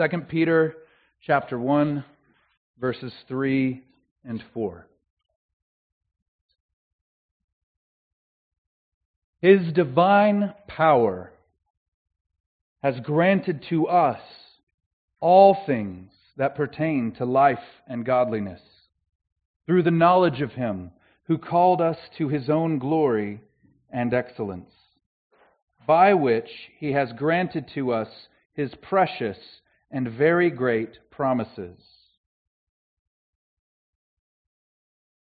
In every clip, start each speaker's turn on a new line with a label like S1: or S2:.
S1: 2 Peter chapter 1 verses 3 and 4. His divine power has granted to us all things that pertain to life and godliness through the knowledge of him who called us to his own glory and excellence, by which he has granted to us his precious and very great promises,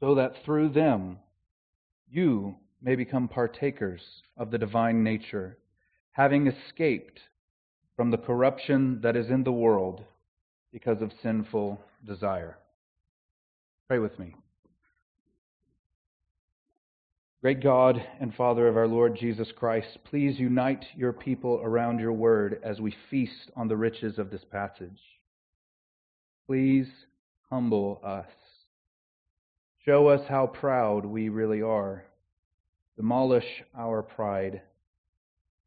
S1: so that through them you may become partakers of the divine nature, having escaped from the corruption that is in the world because of sinful desire. Pray with me. Great God and Father of our Lord Jesus Christ, please unite your people around your word as we feast on the riches of this passage. Please humble us. Show us how proud we really are. Demolish our pride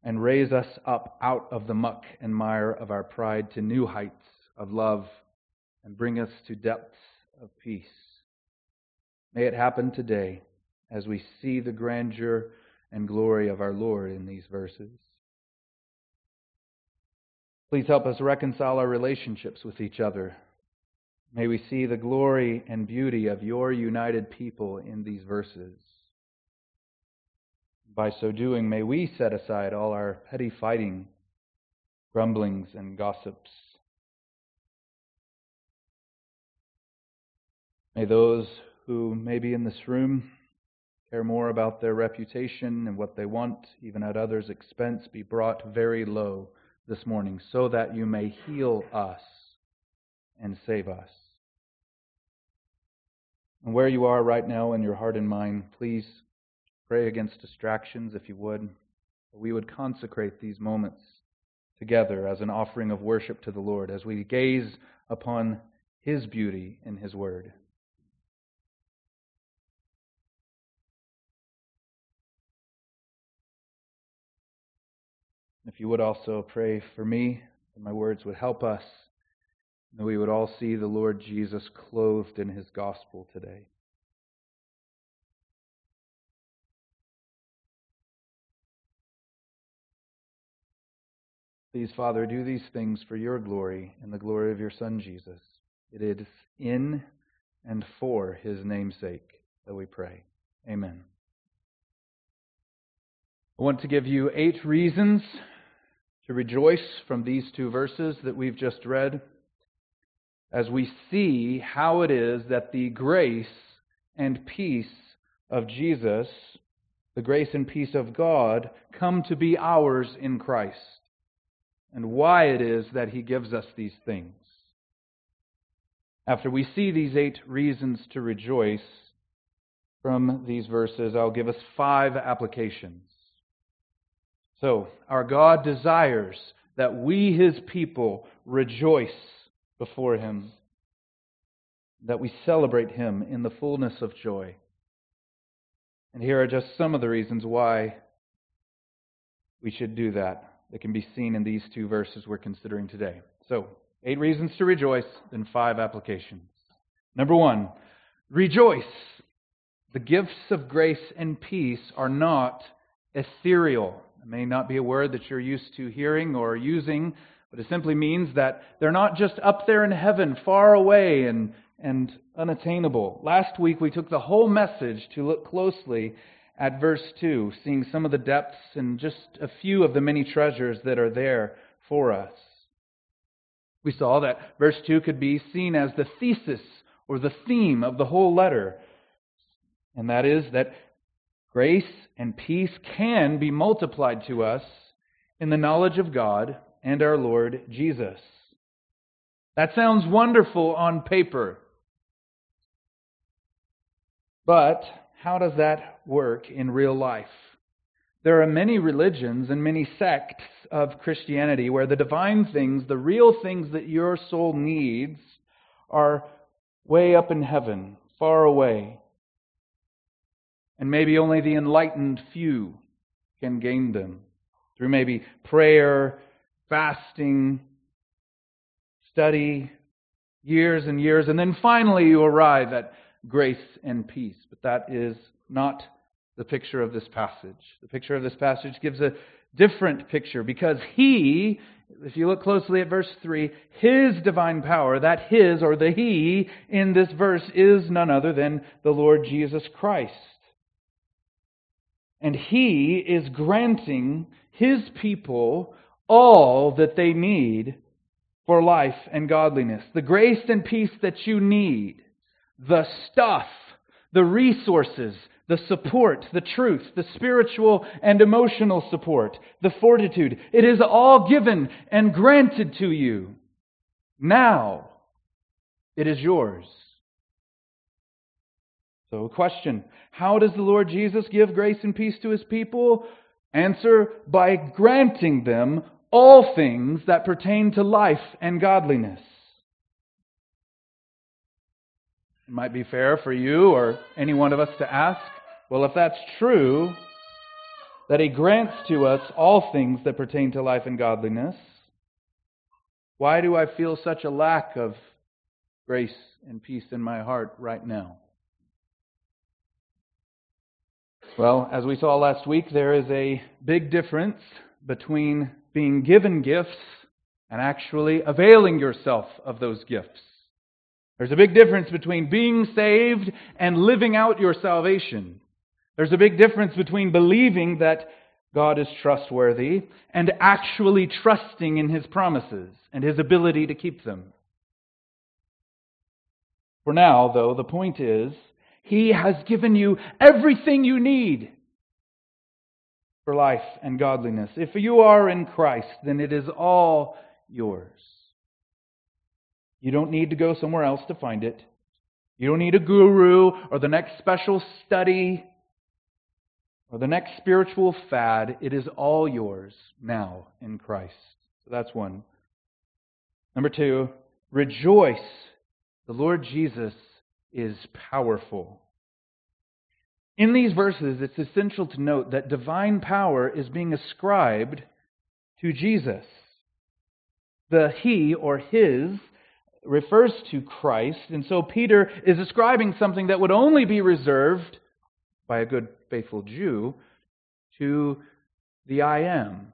S1: and raise us up out of the muck and mire of our pride to new heights of love and bring us to depths of peace. May it happen today as we see the grandeur and glory of our Lord in these verses. Please help us reconcile our relationships with each other. May we see the glory and beauty of your united people in these verses. By so doing, may we set aside all our petty fighting, grumblings, and gossips. May those who may be in this room care more about their reputation and what they want, even at others' expense, be brought very low this morning, so that you may heal us and save us. And where you are right now in your heart and mind, please pray against distractions if you would. We would consecrate these moments together as an offering of worship to the Lord as we gaze upon His beauty in His Word. If you would also pray for me, that my words would help us, and that we would all see the Lord Jesus clothed in his gospel today. Please, Father, do these things for your glory and the glory of your Son, Jesus. It is in and for his namesake that we pray. Amen. I want to give you eight reasons to rejoice from these two verses that we've just read as we see how it is that the grace and peace of Jesus, the grace and peace of God, come to be ours in Christ, and why it is that He gives us these things. After we see these eight reasons to rejoice from these verses, I'll give us five applications. So, our God desires that we, His people, rejoice before Him, that we celebrate Him in the fullness of joy. And here are just some of the reasons why we should do that that can be seen in these two verses we're considering today. So, eight reasons to rejoice, then five applications. Number one, rejoice. The gifts of grace and peace are not ethereal. It may not be a word that you're used to hearing or using, but it simply means that they're not just up there in heaven, far away and, and unattainable. Last week we took the whole message to look closely at verse 2, seeing some of the depths and just a few of the many treasures that are there for us. We saw that verse 2 could be seen as the thesis or the theme of the whole letter. And that is that Grace and peace can be multiplied to us in the knowledge of God and our Lord Jesus. That sounds wonderful on paper. But how does that work in real life? There are many religions and many sects of Christianity where the divine things, the real things that your soul needs, are way up in heaven, far away and maybe only the enlightened few can gain them through maybe prayer, fasting, study years and years, and then finally you arrive at grace and peace. But that is not the picture of this passage. The picture of this passage gives a different picture because He, if you look closely at verse 3, His divine power, that His or the He in this verse is none other than the Lord Jesus Christ. And He is granting His people all that they need for life and godliness. The grace and peace that you need, the stuff, the resources, the support, the truth, the spiritual and emotional support, the fortitude. It is all given and granted to you. Now, it is yours. So, question How does the Lord Jesus give grace and peace to his people? Answer by granting them all things that pertain to life and godliness. It might be fair for you or any one of us to ask, well, if that's true, that He grants to us all things that pertain to life and godliness, why do I feel such a lack of grace and peace in my heart right now? Well, as we saw last week, there is a big difference between being given gifts and actually availing yourself of those gifts. There's a big difference between being saved and living out your salvation. There's a big difference between believing that God is trustworthy and actually trusting in His promises and His ability to keep them. For now, though, the point is, He has given you everything you need for life and godliness. If you are in Christ, then it is all yours. You don't need to go somewhere else to find it. You don't need a guru or the next special study or the next spiritual fad. It is all yours now in Christ. So that's one. Number two, rejoice. The Lord Jesus is powerful. In these verses, it's essential to note that divine power is being ascribed to Jesus. The he or his refers to Christ, and so Peter is ascribing something that would only be reserved by a good, faithful Jew to the I am.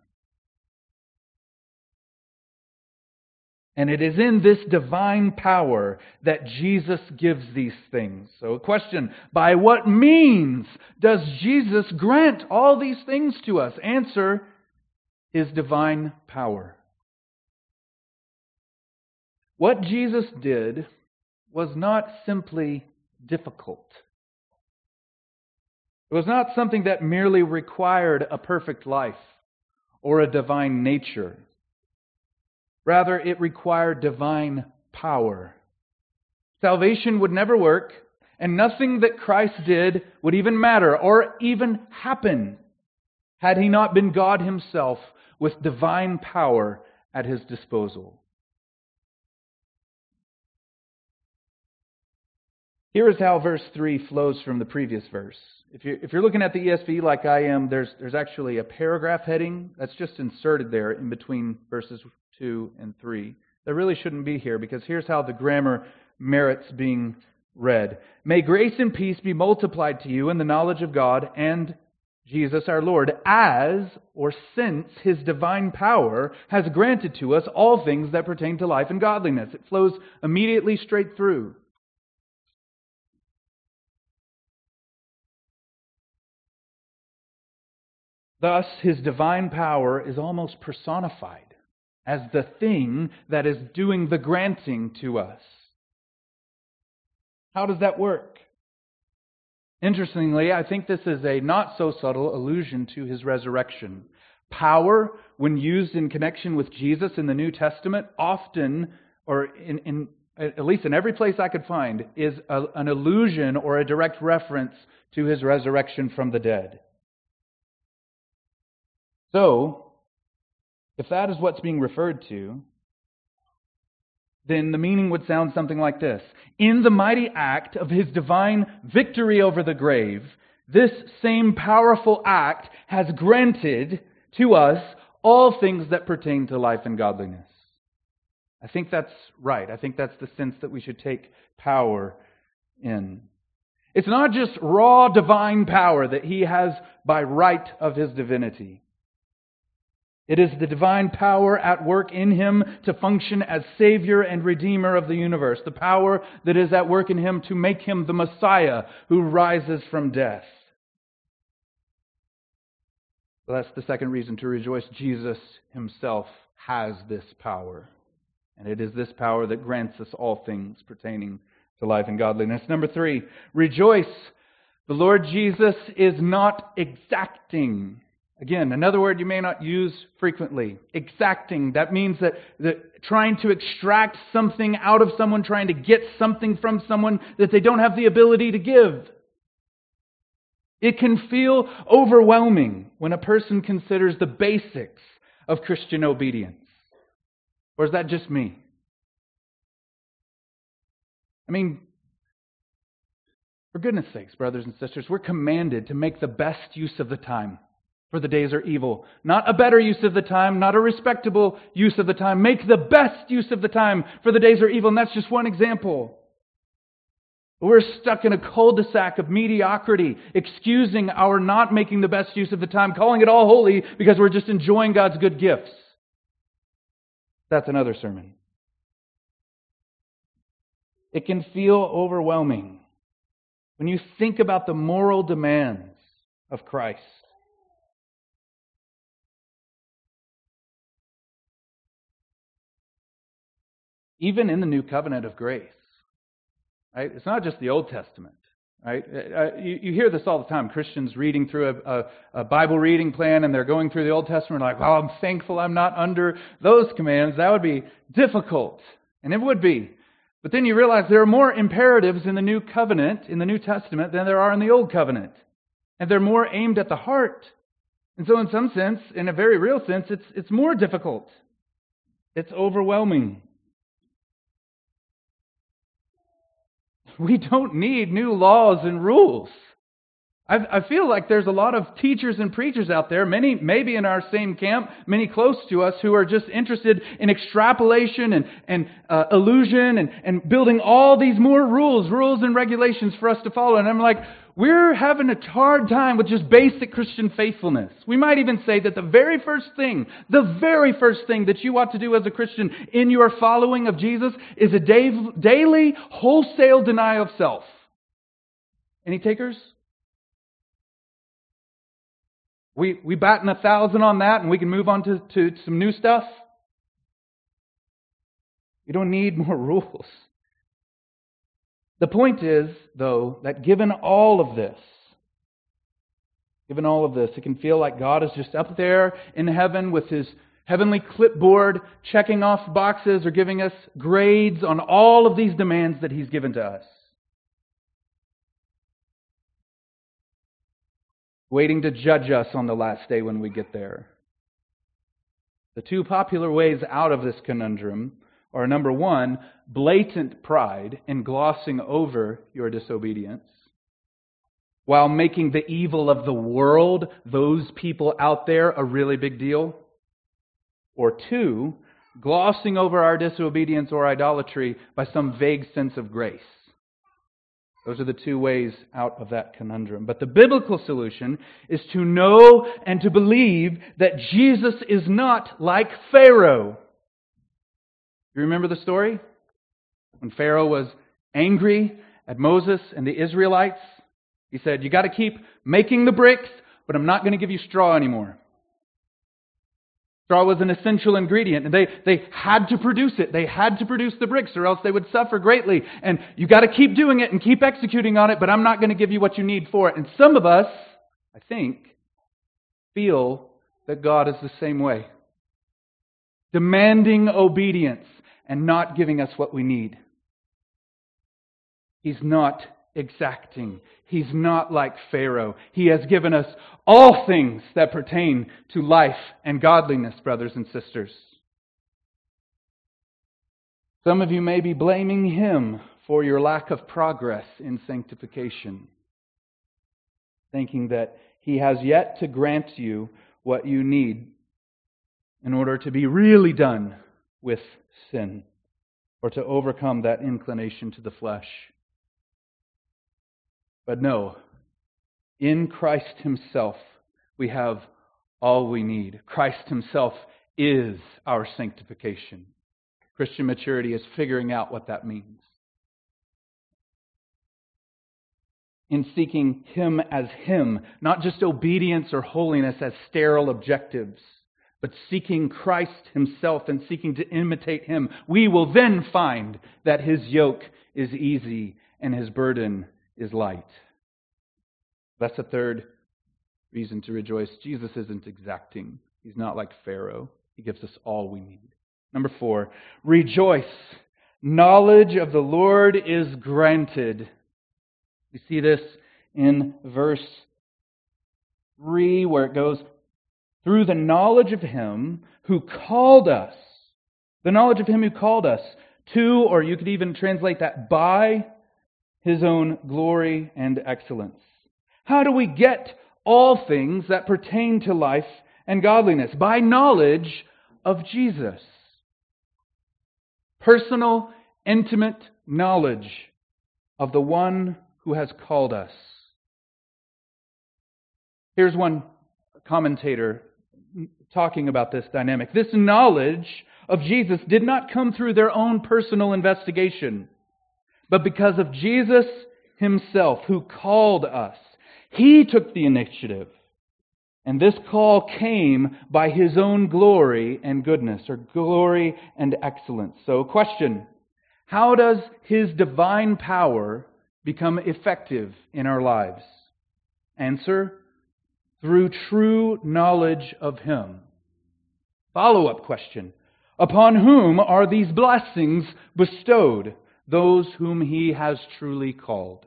S1: And it is in this divine power that Jesus gives these things. So, a question by what means does Jesus grant all these things to us? Answer His divine power. What Jesus did was not simply difficult. It was not something that merely required a perfect life or a divine nature. Rather, it required divine power. Salvation would never work, and nothing that Christ did would even matter or even happen had he not been God himself with divine power at his disposal. Here is how verse 3 flows from the previous verse. If you're, if you're looking at the ESV like I am, there's, there's actually a paragraph heading that's just inserted there in between verses 2, and 3. That really shouldn't be here because here's how the grammar merits being read. May grace and peace be multiplied to you in the knowledge of God and Jesus our Lord, as or since his divine power has granted to us all things that pertain to life and godliness. It flows immediately straight through. Thus, his divine power is almost personified as the thing that is doing the granting to us. How does that work? Interestingly, I think this is a not so subtle allusion to his resurrection. Power, when used in connection with Jesus in the New Testament, often, or in, in at least in every place I could find, is a, an allusion or a direct reference to his resurrection from the dead. So, if that is what's being referred to, then the meaning would sound something like this In the mighty act of his divine victory over the grave, this same powerful act has granted to us all things that pertain to life and godliness. I think that's right. I think that's the sense that we should take power in. It's not just raw divine power that he has by right of his divinity. It is the divine power at work in him to function as Savior and Redeemer of the universe, the power that is at work in him to make him the Messiah who rises from death. So that's the second reason to rejoice. Jesus himself has this power. And it is this power that grants us all things pertaining to life and godliness. Number three, rejoice. The Lord Jesus is not exacting. Again, another word you may not use frequently. Exacting. That means that, that trying to extract something out of someone, trying to get something from someone that they don't have the ability to give. It can feel overwhelming when a person considers the basics of Christian obedience. Or is that just me? I mean, for goodness sakes, brothers and sisters, we're commanded to make the best use of the time, for the days are evil. Not a better use of the time, not a respectable use of the time. Make the best use of the time, for the days are evil. And that's just one example. We're stuck in a cul-de-sac of mediocrity, excusing our not making the best use of the time, calling it all holy because we're just enjoying God's good gifts. That's another sermon. It can feel overwhelming when you think about the moral demands of Christ. Even in the new covenant of grace, right? It's not just the Old Testament, right? Uh, uh, you, you hear this all the time. Christians reading through a, a, a Bible reading plan and they're going through the Old Testament like, well, I'm thankful I'm not under those commands. That would be difficult. And it would be. But then you realize there are more imperatives in the New Covenant, in the New Testament, than there are in the Old Covenant. And they're more aimed at the heart. And so, in some sense, in a very real sense, it's, it's more difficult. It's overwhelming. We don't need new laws and rules. I, feel like there's a lot of teachers and preachers out there, many maybe in our same camp, many close to us, who are just interested in extrapolation and, and uh, illusion and, and building all these more rules, rules and regulations for us to follow. And I'm like, we're having a hard time with just basic Christian faithfulness. We might even say that the very first thing, the very first thing that you ought to do as a Christian in your following of Jesus is a daily, wholesale denial of self. Any takers? We, we batten a thousand on that and we can move on to, to some new stuff. You don't need more rules. The point is, though, that given all of this, given all of this, it can feel like God is just up there in heaven with his heavenly clipboard, checking off boxes or giving us grades on all of these demands that he's given to us. waiting to judge us on the last day when we get there. The two popular ways out of this conundrum are number one, blatant pride in glossing over your disobedience, while making the evil of the world, those people out there, a really big deal. Or two, glossing over our disobedience or idolatry by some vague sense of grace. Those are the two ways out of that conundrum. But the biblical solution is to know and to believe that Jesus is not like Pharaoh. You remember the story? When Pharaoh was angry at Moses and the Israelites, he said, You got to keep making the bricks, but I'm not going to give you straw anymore. Straw was an essential ingredient, and they, they had to produce it. They had to produce the bricks, or else they would suffer greatly. And you got to keep doing it and keep executing on it, but I'm not going to give you what you need for it. And some of us, I think, feel that God is the same way, demanding obedience and not giving us what we need. He's not exacting. He's not like Pharaoh. He has given us all things that pertain to life and godliness, brothers and sisters. Some of you may be blaming him for your lack of progress in sanctification, thinking that he has yet to grant you what you need in order to be really done with sin. or to overcome that inclination to the flesh. But no, in Christ Himself, we have all we need. Christ Himself is our sanctification. Christian maturity is figuring out what that means. In seeking Him as Him, not just obedience or holiness as sterile objectives, but seeking Christ Himself and seeking to imitate Him, we will then find that His yoke is easy and His burden is light. That's a third reason to rejoice. Jesus isn't exacting. He's not like Pharaoh. He gives us all we need. Number four, rejoice. Knowledge of the Lord is granted. We see this in verse 3 where it goes, through the knowledge of Him who called us. The knowledge of Him who called us to, or you could even translate that by, His own glory and excellence. How do we get all things that pertain to life and godliness? By knowledge of Jesus. Personal, intimate knowledge of the one who has called us. Here's one commentator talking about this dynamic. This knowledge of Jesus did not come through their own personal investigation, but because of Jesus himself who called us. He took the initiative. And this call came by his own glory and goodness, or glory and excellence. So, question How does his divine power become effective in our lives? Answer Through true knowledge of him. Follow up question Upon whom are these blessings bestowed? Those whom he has truly called.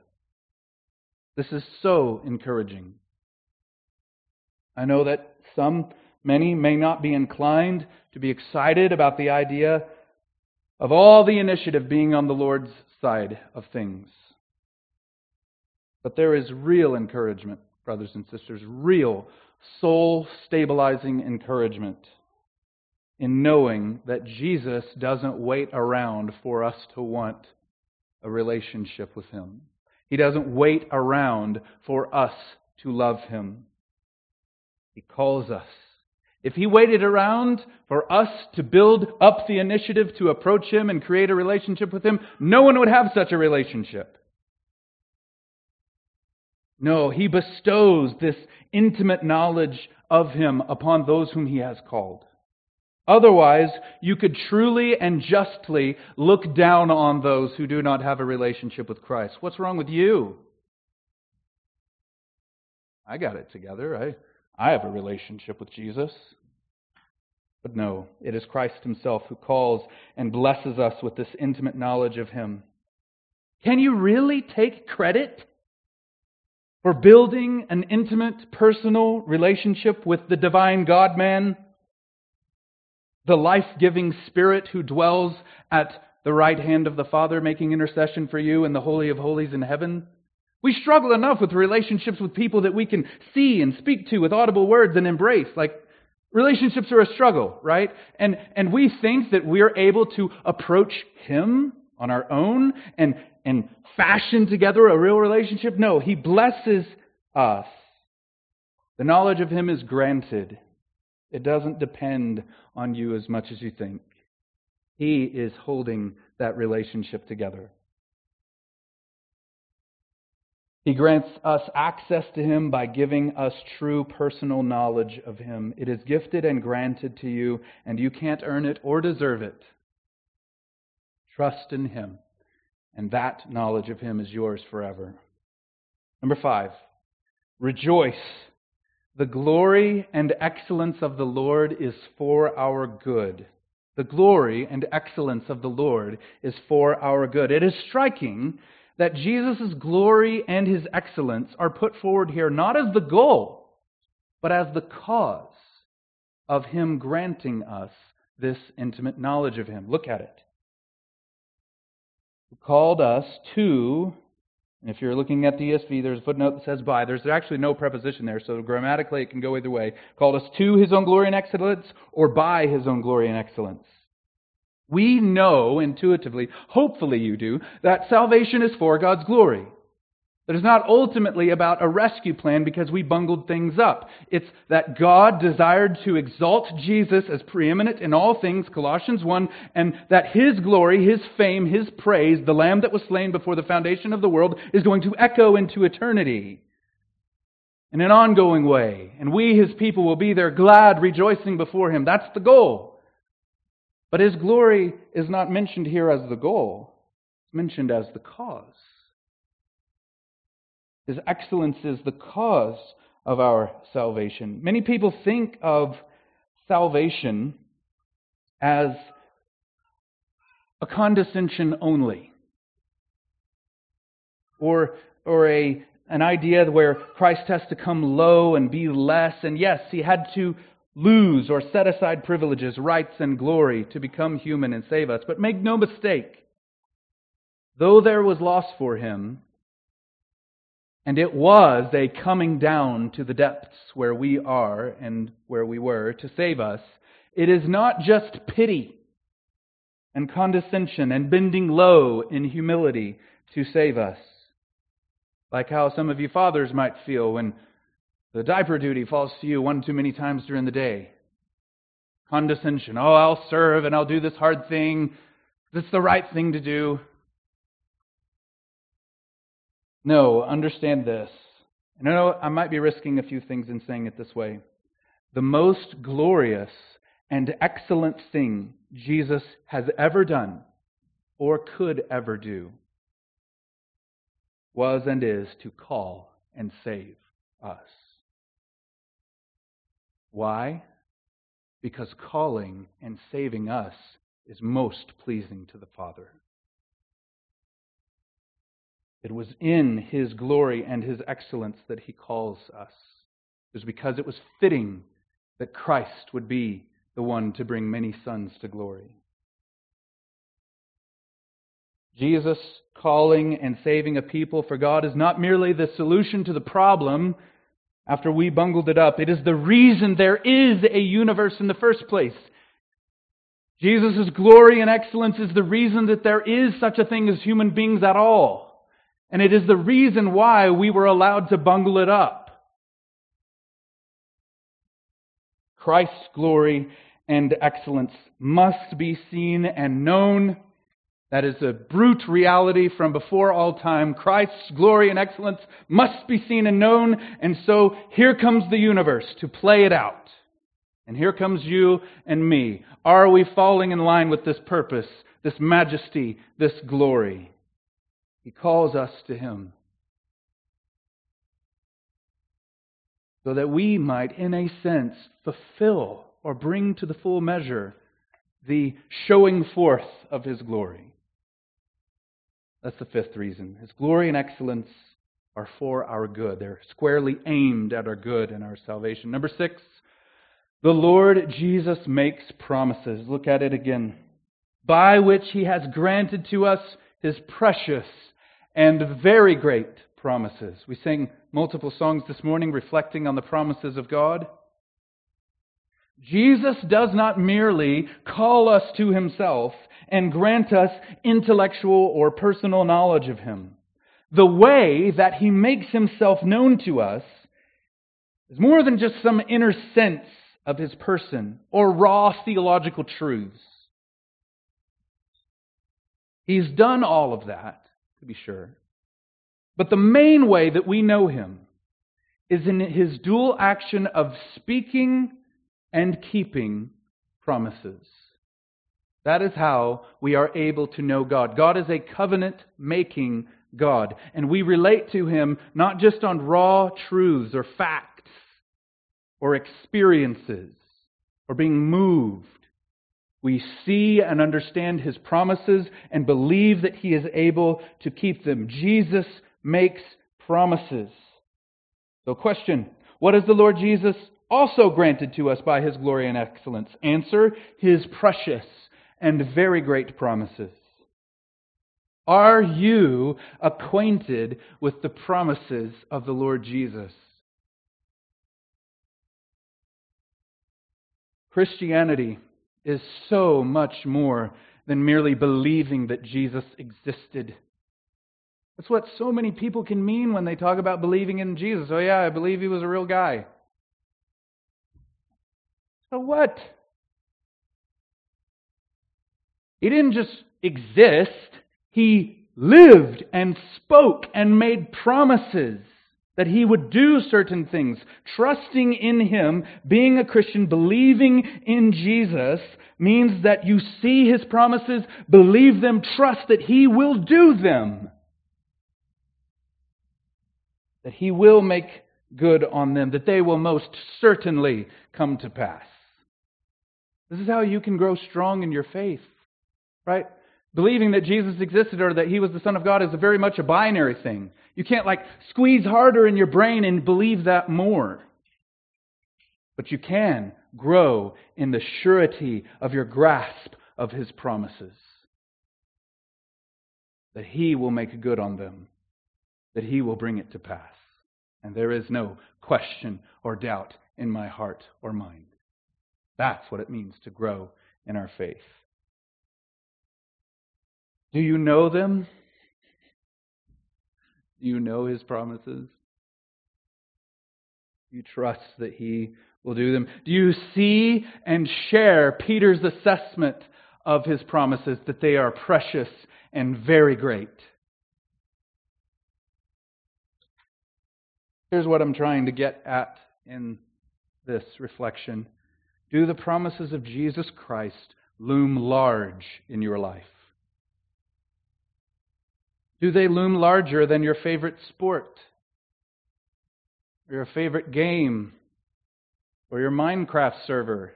S1: This is so encouraging. I know that some, many, may not be inclined to be excited about the idea of all the initiative being on the Lord's side of things. But there is real encouragement, brothers and sisters, real soul stabilizing encouragement in knowing that Jesus doesn't wait around for us to want a relationship with Him. He doesn't wait around for us to love Him. He calls us. If He waited around for us to build up the initiative to approach Him and create a relationship with Him, no one would have such a relationship. No, He bestows this intimate knowledge of Him upon those whom He has called. Otherwise, you could truly and justly look down on those who do not have a relationship with Christ. What's wrong with you? I got it together. I, I have a relationship with Jesus. But no, it is Christ Himself who calls and blesses us with this intimate knowledge of Him. Can you really take credit for building an intimate, personal relationship with the divine God man? the life giving Spirit who dwells at the right hand of the Father, making intercession for you in the Holy of Holies in heaven. We struggle enough with relationships with people that we can see and speak to with audible words and embrace. Like, relationships are a struggle, right? And, and we think that we're able to approach Him on our own and, and fashion together a real relationship. No, He blesses us. The knowledge of Him is granted. It doesn't depend on you as much as you think. He is holding that relationship together. He grants us access to Him by giving us true personal knowledge of Him. It is gifted and granted to you, and you can't earn it or deserve it. Trust in Him, and that knowledge of Him is yours forever. Number five, rejoice the glory and excellence of the Lord is for our good. The glory and excellence of the Lord is for our good. It is striking that Jesus' glory and his excellence are put forward here not as the goal, but as the cause of him granting us this intimate knowledge of him. Look at it. Called us to and if you're looking at the ESV, there's a footnote that says by. There's actually no preposition there, so grammatically it can go either way. Called us to his own glory and excellence or by his own glory and excellence. We know intuitively, hopefully you do, that salvation is for God's glory. That it's not ultimately about a rescue plan because we bungled things up. It's that God desired to exalt Jesus as preeminent in all things, Colossians 1, and that His glory, His fame, His praise, the Lamb that was slain before the foundation of the world, is going to echo into eternity in an ongoing way. And we, His people, will be there glad, rejoicing before Him. That's the goal. But His glory is not mentioned here as the goal, it's mentioned as the cause. His excellence is the cause of our salvation. Many people think of salvation as a condescension only, or, or a, an idea where Christ has to come low and be less. And yes, he had to lose or set aside privileges, rights, and glory to become human and save us. But make no mistake, though there was loss for him, and it was a coming down to the depths where we are and where we were to save us. It is not just pity and condescension and bending low in humility to save us. Like how some of you fathers might feel when the diaper duty falls to you one too many times during the day. Condescension. Oh, I'll serve and I'll do this hard thing. It's the right thing to do. No, understand this. And I know I might be risking a few things in saying it this way. The most glorious and excellent thing Jesus has ever done or could ever do was and is to call and save us. Why? Because calling and saving us is most pleasing to the Father. It was in his glory and his excellence that he calls us. It was because it was fitting that Christ would be the one to bring many sons to glory. Jesus calling and saving a people for God is not merely the solution to the problem after we bungled it up. It is the reason there is a universe in the first place. Jesus' glory and excellence is the reason that there is such a thing as human beings at all. And it is the reason why we were allowed to bungle it up. Christ's glory and excellence must be seen and known. That is a brute reality from before all time. Christ's glory and excellence must be seen and known. And so here comes the universe to play it out. And here comes you and me. Are we falling in line with this purpose, this majesty, this glory? He calls us to Him. So that we might, in a sense, fulfill or bring to the full measure the showing forth of His glory. That's the fifth reason. His glory and excellence are for our good. They're squarely aimed at our good and our salvation. Number six, the Lord Jesus makes promises. Look at it again. By which he has granted to us his precious and very great promises. We sang multiple songs this morning reflecting on the promises of God. Jesus does not merely call us to himself and grant us intellectual or personal knowledge of him. The way that he makes himself known to us is more than just some inner sense of his person or raw theological truths. He's done all of that to be sure. But the main way that we know him is in his dual action of speaking and keeping promises. That is how we are able to know God. God is a covenant making God, and we relate to him not just on raw truths or facts or experiences or being moved we see and understand his promises and believe that he is able to keep them. Jesus makes promises. So, question What has the Lord Jesus also granted to us by his glory and excellence? Answer His precious and very great promises. Are you acquainted with the promises of the Lord Jesus? Christianity is so much more than merely believing that Jesus existed. That's what so many people can mean when they talk about believing in Jesus. Oh, yeah, I believe he was a real guy. So what? He didn't just exist, he lived and spoke and made promises that he would do certain things. Trusting in him, being a Christian, believing in Jesus, means that you see his promises, believe them, trust that he will do them. That he will make good on them, that they will most certainly come to pass. This is how you can grow strong in your faith, right? Believing that Jesus existed or that he was the Son of God is very much a binary thing. You can't like squeeze harder in your brain and believe that more. But you can grow in the surety of your grasp of his promises. That he will make good on them, that he will bring it to pass. And there is no question or doubt in my heart or mind. That's what it means to grow in our faith. Do you know them? Do you know his promises? You trust that he will do them? Do you see and share Peter's assessment of his promises that they are precious and very great? Here's what I'm trying to get at in this reflection. Do the promises of Jesus Christ loom large in your life? Do they loom larger than your favorite sport, or your favorite game, or your Minecraft server?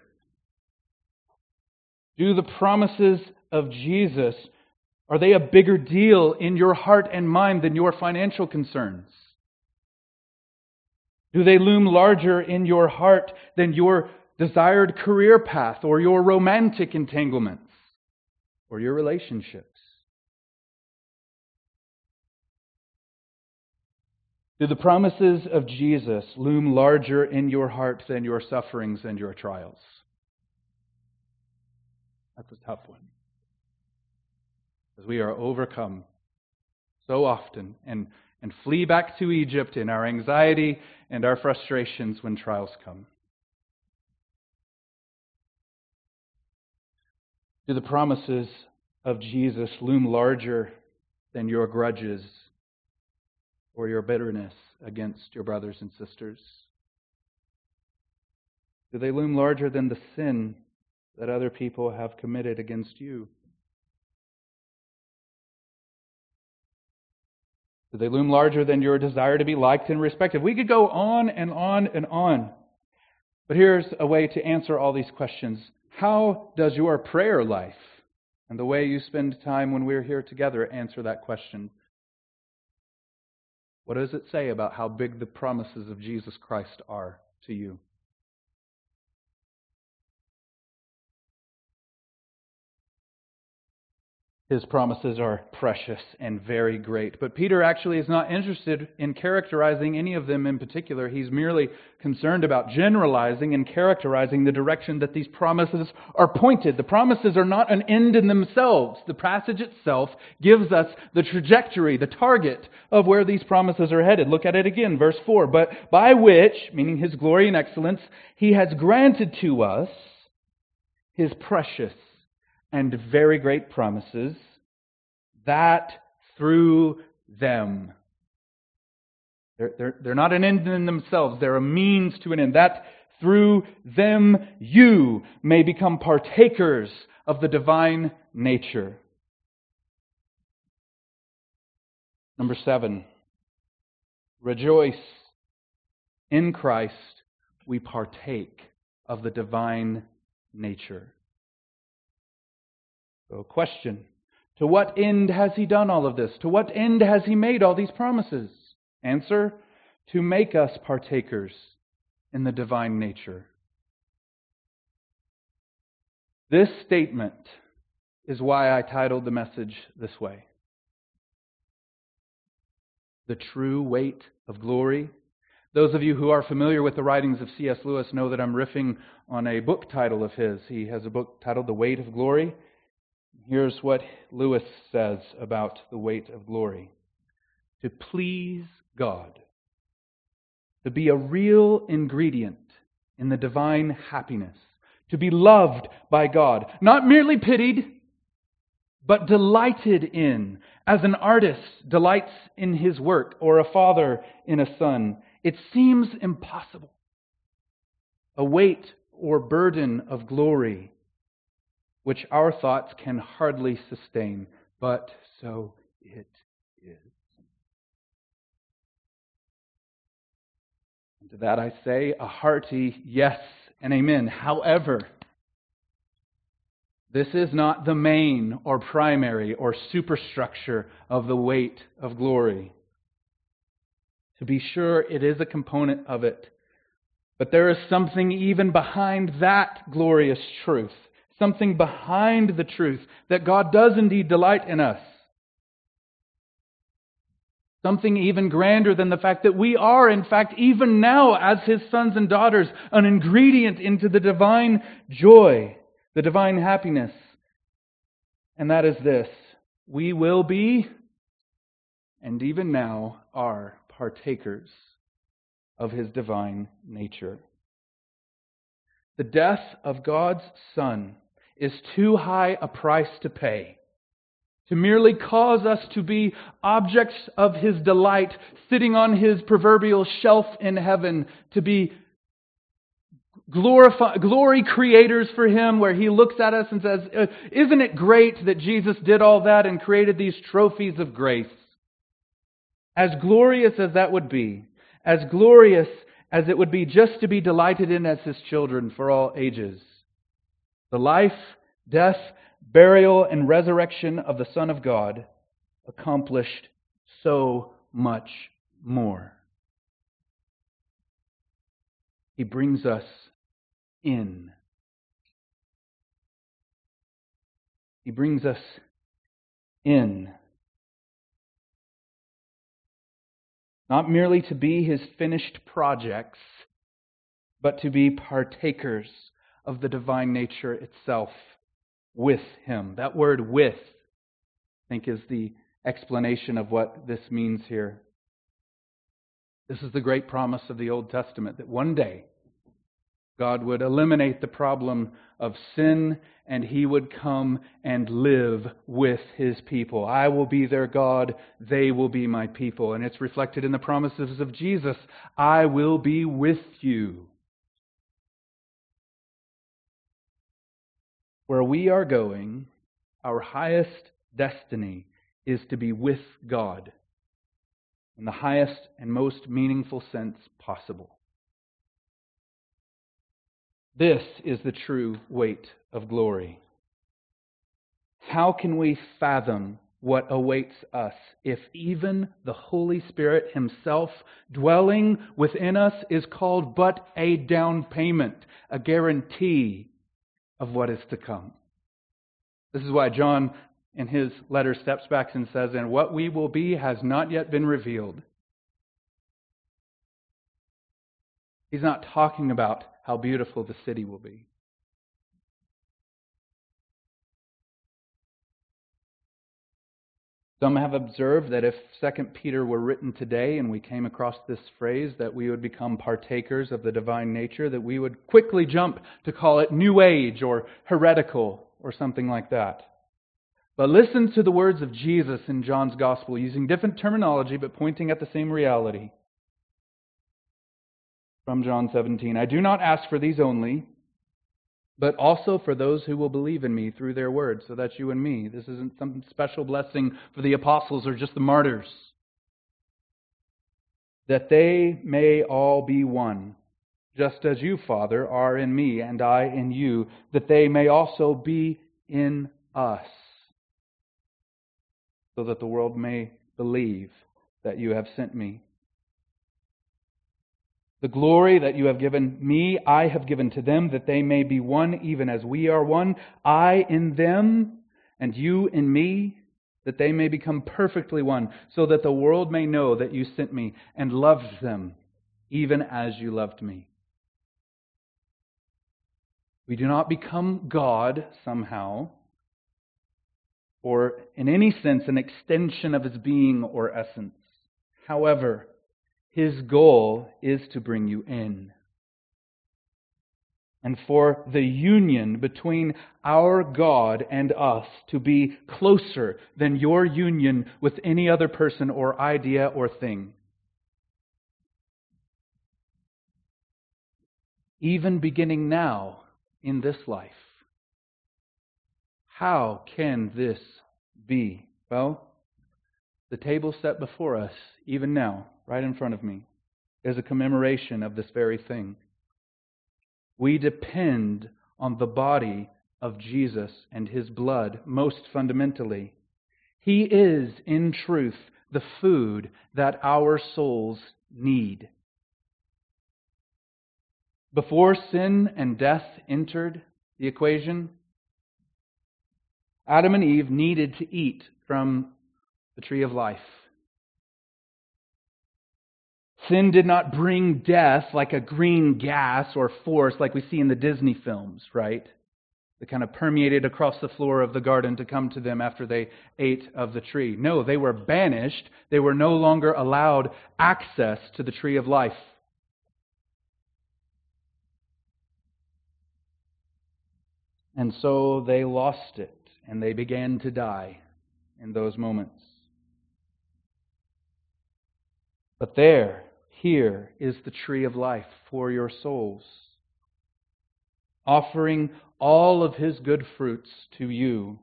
S1: Do the promises of Jesus are they a bigger deal in your heart and mind than your financial concerns? Do they loom larger in your heart than your desired career path or your romantic entanglements or your relationships? Do the promises of Jesus loom larger in your heart than your sufferings and your trials? That's a tough one. Because we are overcome so often and, and flee back to Egypt in our anxiety and our frustrations when trials come. Do the promises of Jesus loom larger than your grudges or your bitterness against your brothers and sisters? Do they loom larger than the sin that other people have committed against you? Do they loom larger than your desire to be liked and respected? We could go on and on and on. But here's a way to answer all these questions. How does your prayer life and the way you spend time when we're here together answer that question? What does it say about how big the promises of Jesus Christ are to you? His promises are precious and very great. But Peter actually is not interested in characterizing any of them in particular. He's merely concerned about generalizing and characterizing the direction that these promises are pointed. The promises are not an end in themselves. The passage itself gives us the trajectory, the target of where these promises are headed. Look at it again, verse 4. But by which, meaning his glory and excellence, he has granted to us his precious and very great promises, that through them. They're, they're, they're not an end in themselves, they're a means to an end. That through them you may become partakers of the divine nature. Number seven, rejoice in Christ, we partake of the divine nature. So, question To what end has he done all of this? To what end has he made all these promises? Answer To make us partakers in the divine nature. This statement is why I titled the message this way The True Weight of Glory. Those of you who are familiar with the writings of C.S. Lewis know that I'm riffing on a book title of his. He has a book titled The Weight of Glory. Here's what Lewis says about the weight of glory to please God, to be a real ingredient in the divine happiness, to be loved by God, not merely pitied, but delighted in, as an artist delights in his work or a father in a son. It seems impossible. A weight or burden of glory which our thoughts can hardly sustain, but so it is. And to that I say a hearty yes and amen. However, this is not the main or primary or superstructure of the weight of glory. To be sure, it is a component of it. But there is something even behind that glorious truth something behind the truth that God does indeed delight in us. Something even grander than the fact that we are, in fact, even now, as His sons and daughters, an ingredient into the divine joy, the divine happiness. And that is this we will be, and even now are, partakers of His divine nature. The death of God's Son is too high a price to pay. To merely cause us to be objects of His delight, sitting on His proverbial shelf in heaven, to be glorify, glory creators for Him, where He looks at us and says, uh, Isn't it great that Jesus did all that and created these trophies of grace? As glorious as that would be, as glorious as it would be just to be delighted in as His children for all ages, the life, death, burial, and resurrection of the Son of God accomplished so much more. He brings us in. He brings us in. Not merely to be his finished projects, but to be partakers of the divine nature itself with him. That word with, I think, is the explanation of what this means here. This is the great promise of the Old Testament that one day God would eliminate the problem of sin and he would come and live with his people. I will be their God, they will be my people. And it's reflected in the promises of Jesus I will be with you. Where we are going, our highest destiny is to be with God in the highest and most meaningful sense possible. This is the true weight of glory. How can we fathom what awaits us if even the Holy Spirit Himself dwelling within us is called but a down payment, a guarantee of what is to come. This is why John, in his letter, steps back and says, And what we will be has not yet been revealed. He's not talking about how beautiful the city will be. Some have observed that if 2 Peter were written today and we came across this phrase that we would become partakers of the divine nature, that we would quickly jump to call it New Age or heretical or something like that. But listen to the words of Jesus in John's Gospel, using different terminology but pointing at the same reality. From John 17 I do not ask for these only but also for those who will believe in me through their word. So that's you and me. This isn't some special blessing for the apostles or just the martyrs. That they may all be one, just as you, Father, are in me and I in you, that they may also be in us, so that the world may believe that you have sent me. The glory that you have given me, I have given to them, that they may be one even as we are one. I in them, and you in me, that they may become perfectly one, so that the world may know that you sent me and loved them, even as you loved me. We do not become God somehow or in any sense an extension of his being or essence. However, his goal is to bring you in. And for the union between our God and us to be closer than your union with any other person or idea or thing. Even beginning now in this life. How can this be? Well, the table set before us, even now, right in front of me, is a commemoration of this very thing. We depend on the body of Jesus and his blood most fundamentally. He is, in truth, the food that our souls need. Before sin and death entered the equation, Adam and Eve needed to eat from the tree of life. Sin did not bring death like a green gas or force like we see in the Disney films, right? That kind of permeated across the floor of the garden to come to them after they ate of the tree. No, they were banished. They were no longer allowed access to the tree of life. And so they lost it and they began to die in those moments. But there, here is the tree of life for your souls, offering all of his good fruits to you.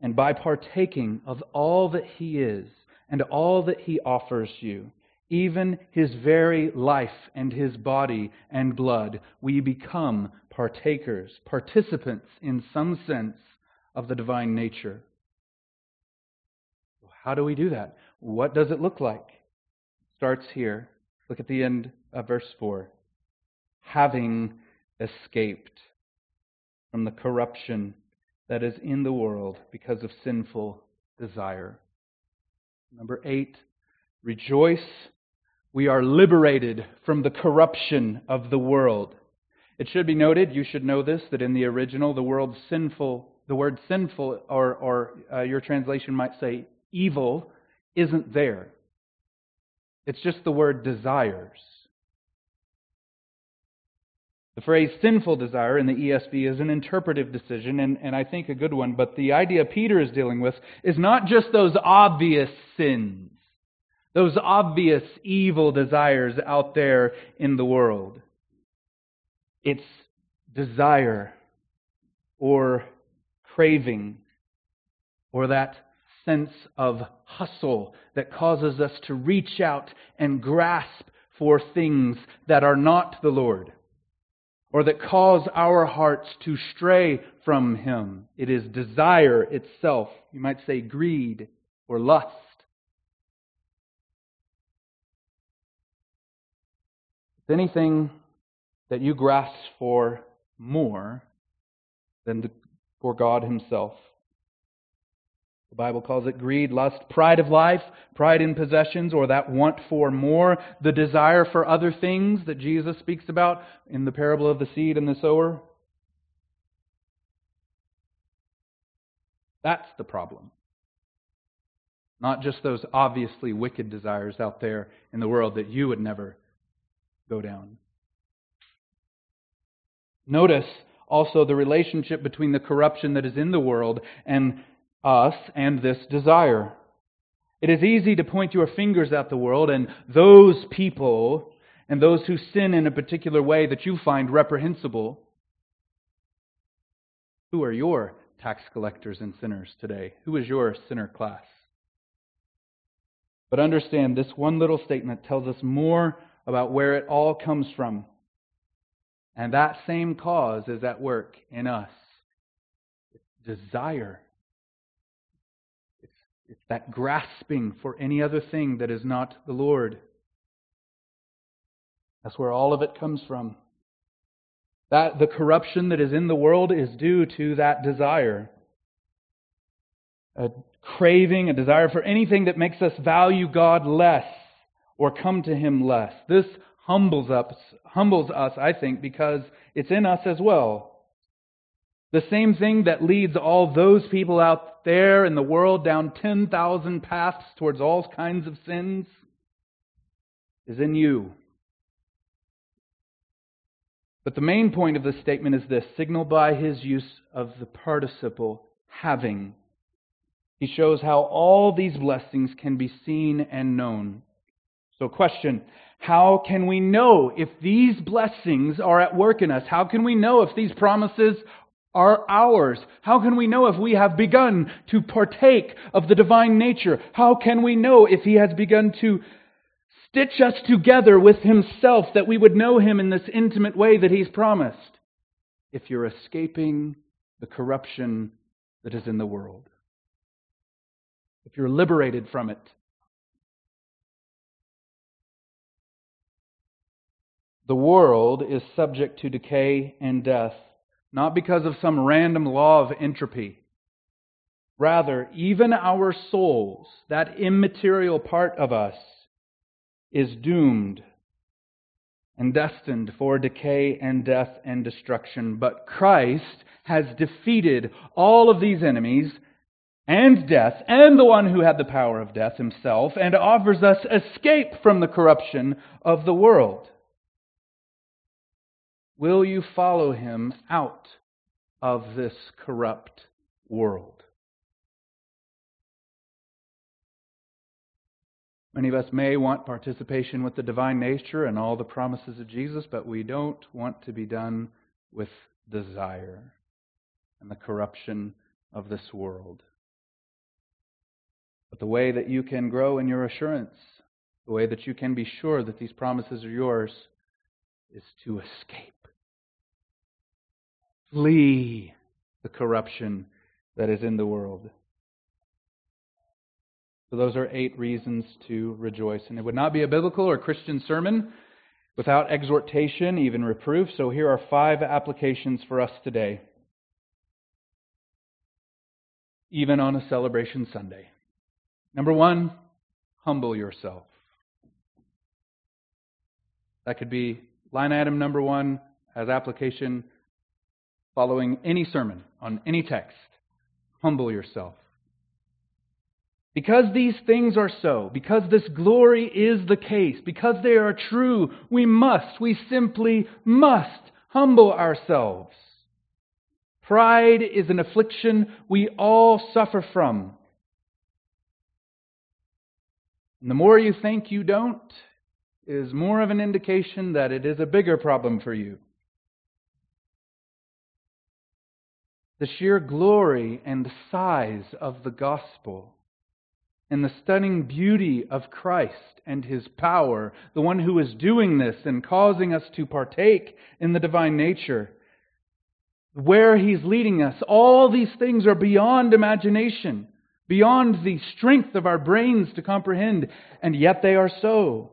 S1: And by partaking of all that he is and all that he offers you, even his very life and his body and blood, we become partakers, participants in some sense of the divine nature. How do we do that? What does it look like? Starts here. Look at the end of verse 4. Having escaped from the corruption that is in the world because of sinful desire. Number 8. Rejoice. We are liberated from the corruption of the world. It should be noted, you should know this, that in the original, the word sinful, the word sinful, or, or uh, your translation might say evil, isn't there. It's just the word desires. The phrase sinful desire in the ESV is an interpretive decision, and, and I think a good one, but the idea Peter is dealing with is not just those obvious sins, those obvious evil desires out there in the world. It's desire or craving or that sense of hustle that causes us to reach out and grasp for things that are not the Lord or that cause our hearts to stray from Him. It is desire itself. You might say greed or lust. If anything that you grasp for more than for God Himself. The Bible calls it greed, lust, pride of life, pride in possessions, or that want for more, the desire for other things that Jesus speaks about in the parable of the seed and the sower. That's the problem. Not just those obviously wicked desires out there in the world that you would never go down. Notice also the relationship between the corruption that is in the world and us and this desire. It is easy to point your fingers at the world and those people and those who sin in a particular way that you find reprehensible. Who are your tax collectors and sinners today? Who is your sinner class? But understand, this one little statement tells us more about where it all comes from. And that same cause is at work in us. Desire. It's, that grasping for any other thing that is not the Lord. That's where all of it comes from. That the corruption that is in the world is due to that desire. A craving, a desire for anything that makes us value God less or come to Him less. This humbles us, humbles us, I think, because it's in us as well. The same thing that leads all those people out there in the world down 10,000 paths towards all kinds of sins is in you. But the main point of this statement is this signaled by his use of the participle having. He shows how all these blessings can be seen and known. So, question How can we know if these blessings are at work in us? How can we know if these promises are ours? How can we know if we have begun to partake of the divine nature? How can we know if He has begun to stitch us together with Himself that we would know Him in this intimate way that He's promised? If you're escaping the corruption that is in the world, if you're liberated from it. The world is subject to decay and death not because of some random law of entropy. Rather, even our souls, that immaterial part of us, is doomed and destined for decay and death and destruction. But Christ has defeated all of these enemies and death and the one who had the power of death himself and offers us escape from the corruption of the world. Will you follow him out of this corrupt world? Many of us may want participation with the divine nature and all the promises of Jesus, but we don't want to be done with desire and the corruption of this world. But the way that you can grow in your assurance, the way that you can be sure that these promises are yours, is to escape Flee the corruption that is in the world. So, those are eight reasons to rejoice. And it would not be a biblical or Christian sermon without exhortation, even reproof. So, here are five applications for us today, even on a celebration Sunday. Number one, humble yourself. That could be line item number one as application following any sermon on any text. Humble yourself. Because these things are so, because this glory is the case, because they are true, we must, we simply must humble ourselves. Pride is an affliction we all suffer from. And the more you think you don't, is more of an indication that it is a bigger problem for you. The sheer glory and size of the gospel, and the stunning beauty of Christ and his power, the one who is doing this and causing us to partake in the divine nature, where he's leading us, all these things are beyond imagination, beyond the strength of our brains to comprehend, and yet they are so.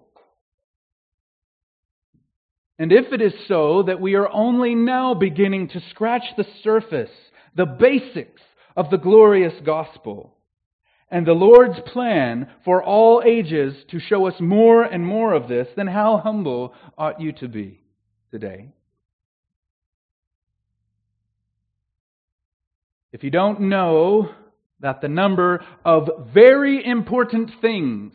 S1: And if it is so that we are only now beginning to scratch the surface the basics of the glorious gospel. And the Lord's plan for all ages to show us more and more of this, then how humble ought you to be today? If you don't know that the number of very important things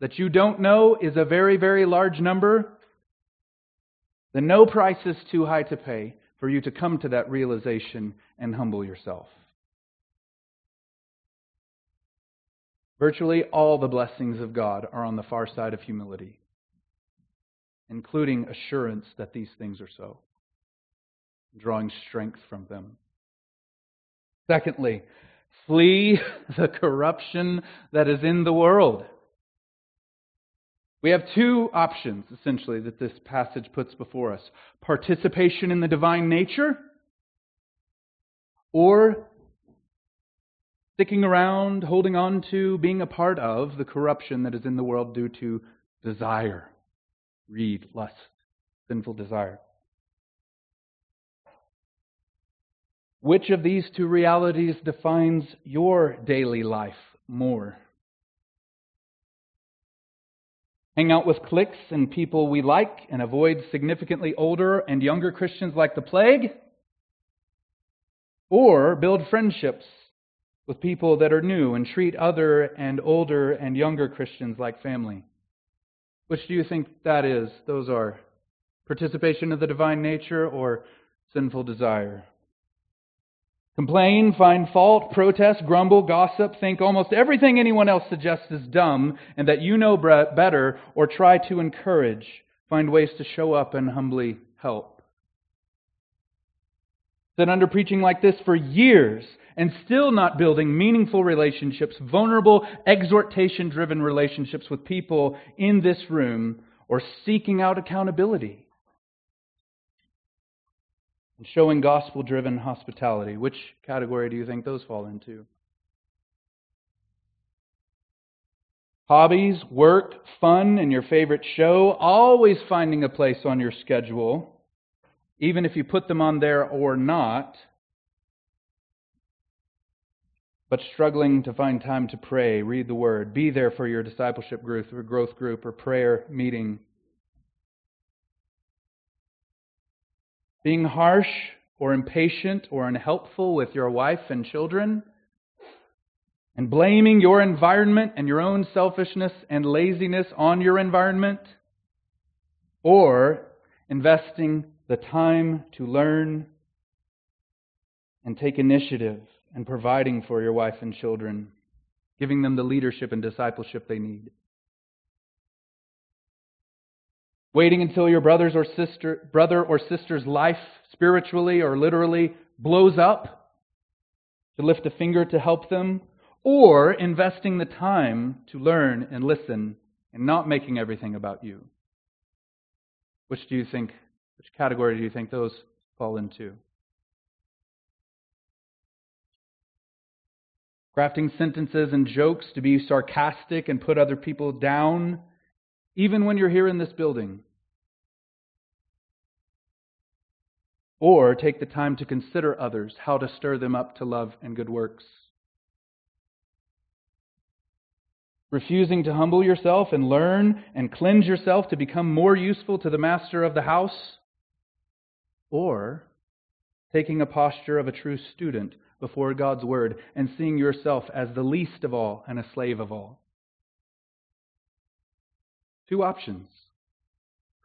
S1: that you don't know is a very, very large number, then no price is too high to pay for you to come to that realization and humble yourself. Virtually all the blessings of God are on the far side of humility, including assurance that these things are so, drawing strength from them. Secondly, flee the corruption that is in the world. We have two options, essentially, that this passage puts before us participation in the divine nature, or sticking around, holding on to, being a part of the corruption that is in the world due to desire, greed, lust, sinful desire. Which of these two realities defines your daily life more? Hang out with cliques and people we like, and avoid significantly older and younger Christians like the plague? Or build friendships with people that are new and treat other and older and younger Christians like family. Which do you think that is? Those are participation of the divine nature or sinful desire? Complain, find fault, protest, grumble, gossip, think almost everything anyone else suggests is dumb and that you know better, or try to encourage. Find ways to show up and humbly help. Been under preaching like this for years and still not building meaningful relationships, vulnerable, exhortation driven relationships with people in this room, or seeking out accountability and showing gospel driven hospitality. Which category do you think those fall into? Hobbies, work, fun, and your favorite show, always finding a place on your schedule, even if you put them on there or not, but struggling to find time to pray, read the Word, be there for your discipleship group or growth group or prayer meeting. Being harsh or impatient or unhelpful with your wife and children, and blaming your environment and your own selfishness and laziness on your environment, or investing the time to learn and take initiative and providing for your wife and children, giving them the leadership and discipleship they need. Waiting until your brother's or sister, brother or sister's life, spiritually or literally, blows up to lift a finger to help them, or investing the time to learn and listen and not making everything about you. Which do you think, which category do you think those fall into? Crafting sentences and jokes to be sarcastic and put other people down even when you're here in this building. Or take the time to consider others, how to stir them up to love and good works. Refusing to humble yourself and learn and cleanse yourself to become more useful to the master of the house. Or taking a posture of a true student before God's word and seeing yourself as the least of all and a slave of all. Two options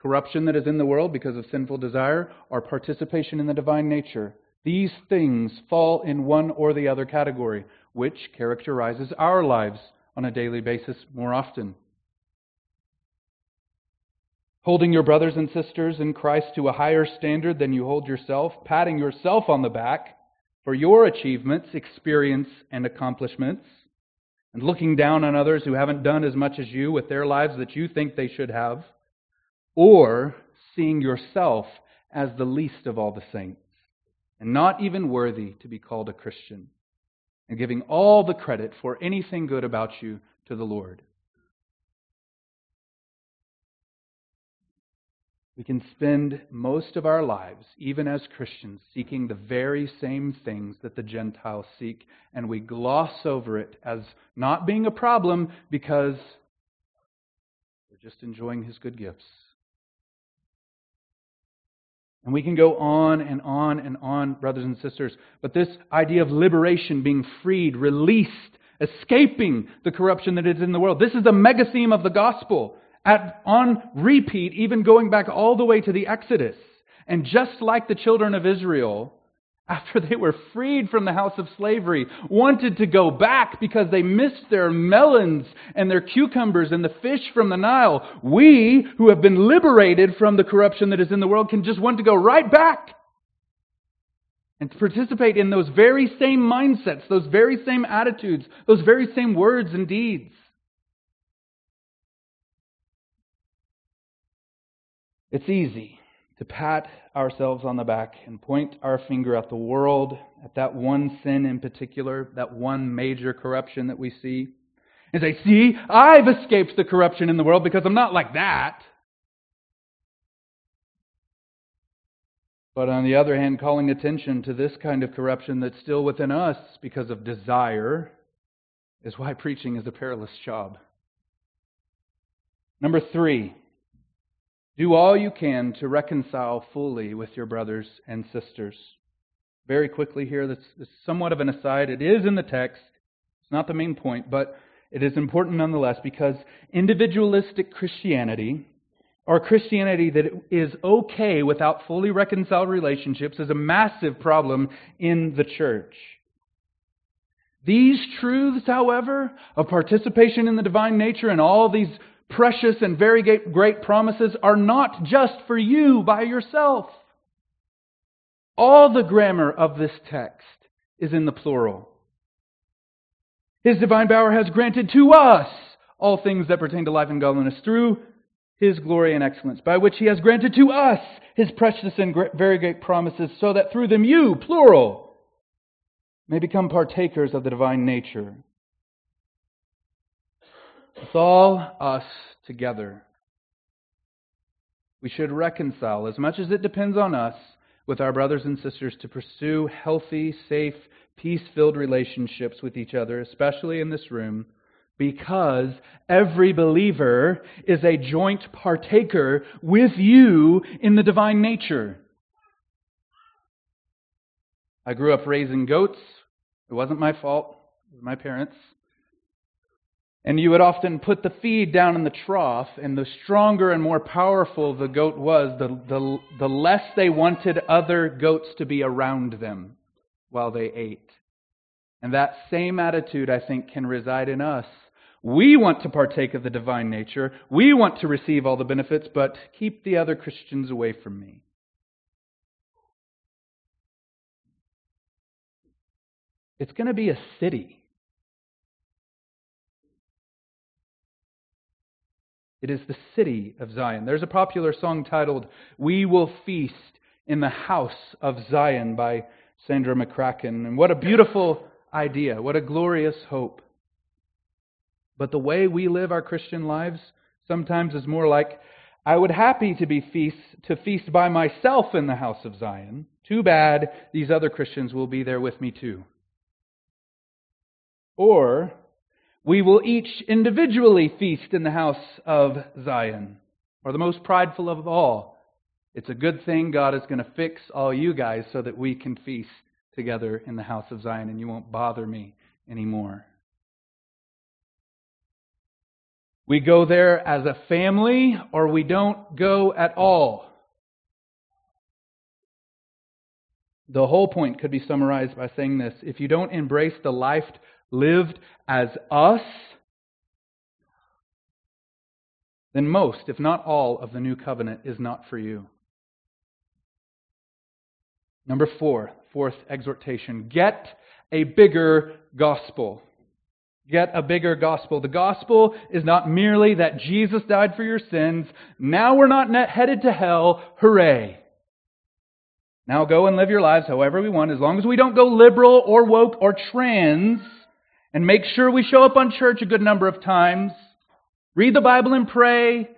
S1: corruption that is in the world because of sinful desire, or participation in the divine nature. These things fall in one or the other category, which characterizes our lives on a daily basis more often. Holding your brothers and sisters in Christ to a higher standard than you hold yourself, patting yourself on the back for your achievements, experience, and accomplishments and looking down on others who haven't done as much as you with their lives that you think they should have, or seeing yourself as the least of all the saints and not even worthy to be called a Christian, and giving all the credit for anything good about you to the Lord. We can spend most of our lives, even as Christians, seeking the very same things that the Gentiles seek, and we gloss over it as not being a problem because we're just enjoying His good gifts. And we can go on and on and on, brothers and sisters. But this idea of liberation, being freed, released, escaping the corruption that is in the world, this is the mega theme of the gospel at, on repeat, even going back all the way to the Exodus. And just like the children of Israel, after they were freed from the house of slavery, wanted to go back because they missed their melons and their cucumbers and the fish from the Nile. We, who have been liberated from the corruption that is in the world, can just want to go right back and to participate in those very same mindsets, those very same attitudes, those very same words and deeds. It's easy to pat ourselves on the back and point our finger at the world, at that one sin in particular, that one major corruption that we see, and say, See, I've escaped the corruption in the world because I'm not like that. But on the other hand, calling attention to this kind of corruption that's still within us because of desire is why preaching is a perilous job. Number three, do all you can to reconcile fully with your brothers and sisters. very quickly here. This is somewhat of an aside. It is in the text. It's not the main point, but it is important nonetheless because individualistic Christianity, or Christianity that is okay without fully reconciled relationships, is a massive problem in the church. These truths, however, of participation in the divine nature and all these precious and very great promises are not just for you by yourself. All the grammar of this text is in the plural. His divine power has granted to us all things that pertain to life and godliness through his glory and excellence, by which he has granted to us his precious and very great promises, so that through them you, plural, may become partakers of the divine nature. It's all us together. We should reconcile, as much as it depends on us, with our brothers and sisters to pursue healthy, safe, peace filled relationships with each other, especially in this room, because every believer is a joint partaker with you in the divine nature. I grew up raising goats. It wasn't my fault, it was my parents. And you would often put the feed down in the trough, and the stronger and more powerful the goat was, the, the, the less they wanted other goats to be around them while they ate. And that same attitude, I think, can reside in us. We want to partake of the divine nature. We want to receive all the benefits, but keep the other Christians away from me. It's going to be a city. It is the city of Zion. There's a popular song titled, We Will Feast in the House of Zion by Sandra McCracken. And what a beautiful idea. What a glorious hope. But the way we live our Christian lives sometimes is more like, I would happy to be feast to feast by myself in the house of Zion. Too bad these other Christians will be there with me too. Or we will each individually feast in the house of Zion. Or the most prideful of all, it's a good thing God is going to fix all you guys so that we can feast together in the house of Zion and you won't bother me anymore. We go there as a family or we don't go at all. The whole point could be summarized by saying this if you don't embrace the life lived as us, then most, if not all, of the new covenant is not for you. Number four, fourth exhortation get a bigger gospel. Get a bigger gospel. The gospel is not merely that Jesus died for your sins. Now we're not headed to hell. Hooray. Now go and live your lives however we want, as long as we don't go liberal or woke or trans and make sure we show up on church a good number of times, read the Bible and pray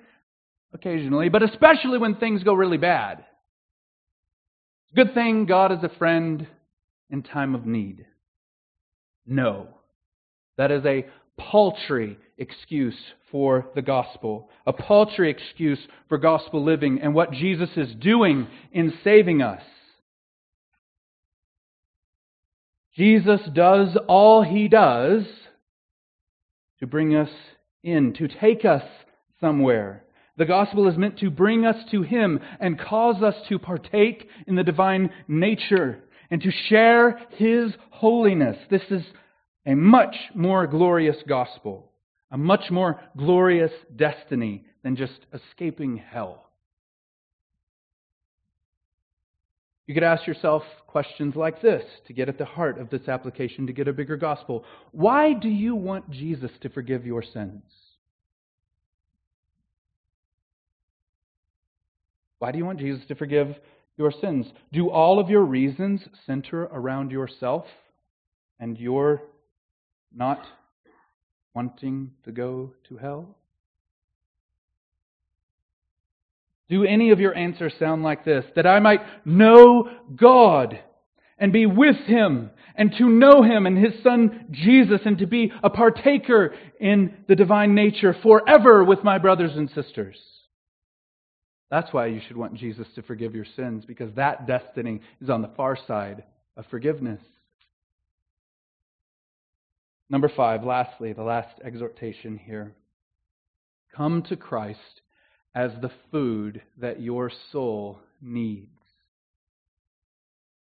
S1: occasionally, but especially when things go really bad. Good thing God is a friend in time of need. No. That is a paltry excuse for the gospel, a paltry excuse for gospel living and what Jesus is doing in saving us. Jesus does all he does to bring us in, to take us somewhere. The gospel is meant to bring us to him and cause us to partake in the divine nature and to share his holiness. This is a much more glorious gospel, a much more glorious destiny than just escaping hell. You could ask yourself questions like this to get at the heart of this application, to get a bigger gospel. Why do you want Jesus to forgive your sins? Why do you want Jesus to forgive your sins? Do all of your reasons center around yourself and your not wanting to go to hell? Do any of your answers sound like this? That I might know God and be with Him and to know Him and His Son Jesus and to be a partaker in the divine nature forever with my brothers and sisters. That's why you should want Jesus to forgive your sins because that destiny is on the far side of forgiveness. Number five, lastly, the last exhortation here. Come to Christ as the food that your soul needs.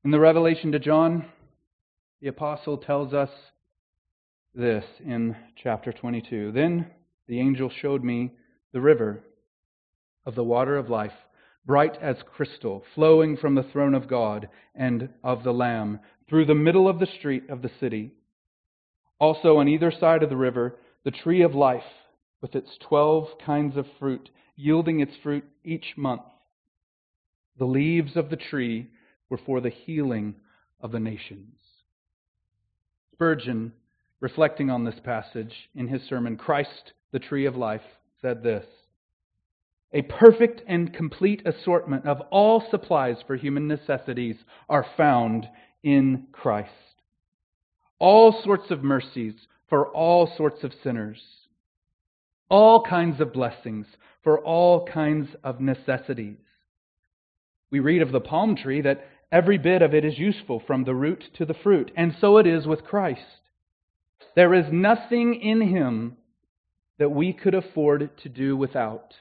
S1: In the revelation to John, the apostle tells us this in chapter 22. Then the angel showed me the river of the water of life, bright as crystal, flowing from the throne of God and of the Lamb, through the middle of the street of the city. Also, on either side of the river, the tree of life, with its twelve kinds of fruit, yielding its fruit each month. The leaves of the tree were for the healing of the nations. Spurgeon, reflecting on this passage in his sermon, Christ, the Tree of Life, said this A perfect and complete assortment of all supplies for human necessities are found in Christ. All sorts of mercies for all sorts of sinners. All kinds of blessings for all kinds of necessities. We read of the palm tree that every bit of it is useful from the root to the fruit, and so it is with Christ. There is nothing in him that we could afford to do without.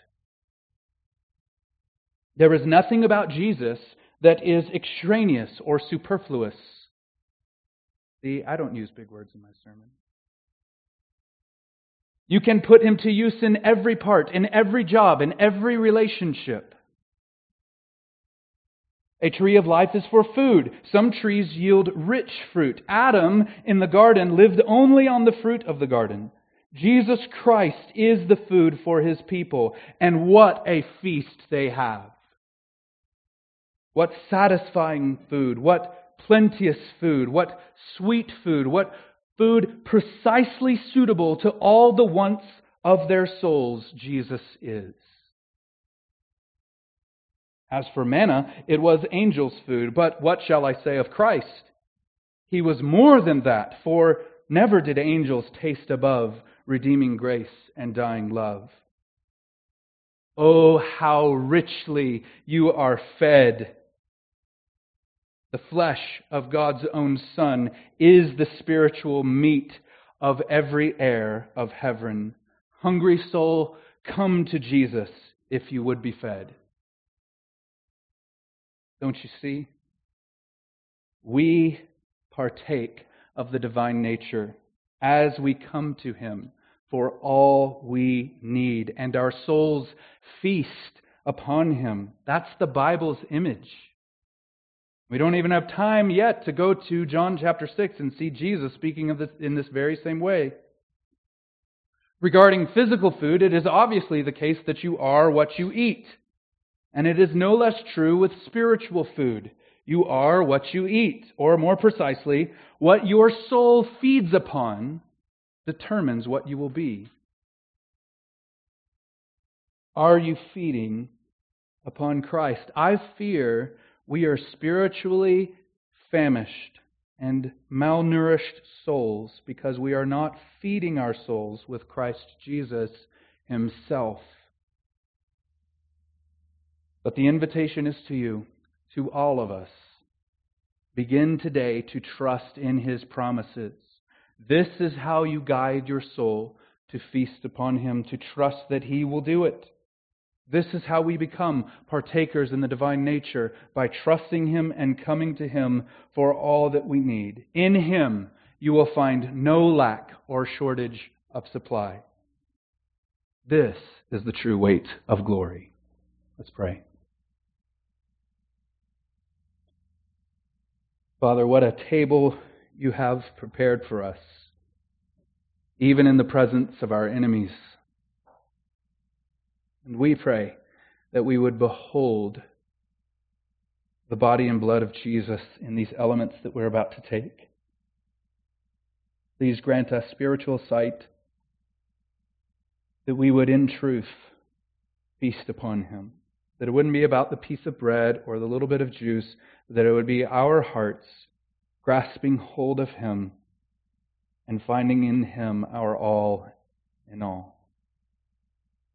S1: There is nothing about Jesus that is extraneous or superfluous. See, I don't use big words in my sermon. You can put him to use in every part, in every job, in every relationship. A tree of life is for food. Some trees yield rich fruit. Adam in the garden lived only on the fruit of the garden. Jesus Christ is the food for his people, and what a feast they have. What satisfying food, what plenteous food, what sweet food, what food precisely suitable to all the wants of their souls Jesus is. As for manna, it was angels' food, but what shall I say of Christ? He was more than that, for never did angels taste above redeeming grace and dying love. Oh, how richly you are fed the flesh of God's own Son is the spiritual meat of every heir of heaven. Hungry soul, come to Jesus if you would be fed. Don't you see? We partake of the divine nature as we come to Him for all we need, and our souls feast upon Him. That's the Bible's image. We don't even have time yet to go to John chapter 6 and see Jesus speaking of this in this very same way. Regarding physical food, it is obviously the case that you are what you eat. And it is no less true with spiritual food. You are what you eat, or more precisely, what your soul feeds upon determines what you will be. Are you feeding upon Christ? I fear we are spiritually famished and malnourished souls because we are not feeding our souls with Christ Jesus Himself. But the invitation is to you, to all of us. Begin today to trust in His promises. This is how you guide your soul to feast upon Him, to trust that He will do it. This is how we become partakers in the divine nature by trusting Him and coming to Him for all that we need. In Him, you will find no lack or shortage of supply. This is the true weight of glory. Let's pray. Father, what a table you have prepared for us, even in the presence of our enemies. And we pray that we would behold the body and blood of Jesus in these elements that we're about to take. Please grant us spiritual sight that we would, in truth, feast upon him. That it wouldn't be about the piece of bread or the little bit of juice, that it would be our hearts grasping hold of him and finding in him our all in all.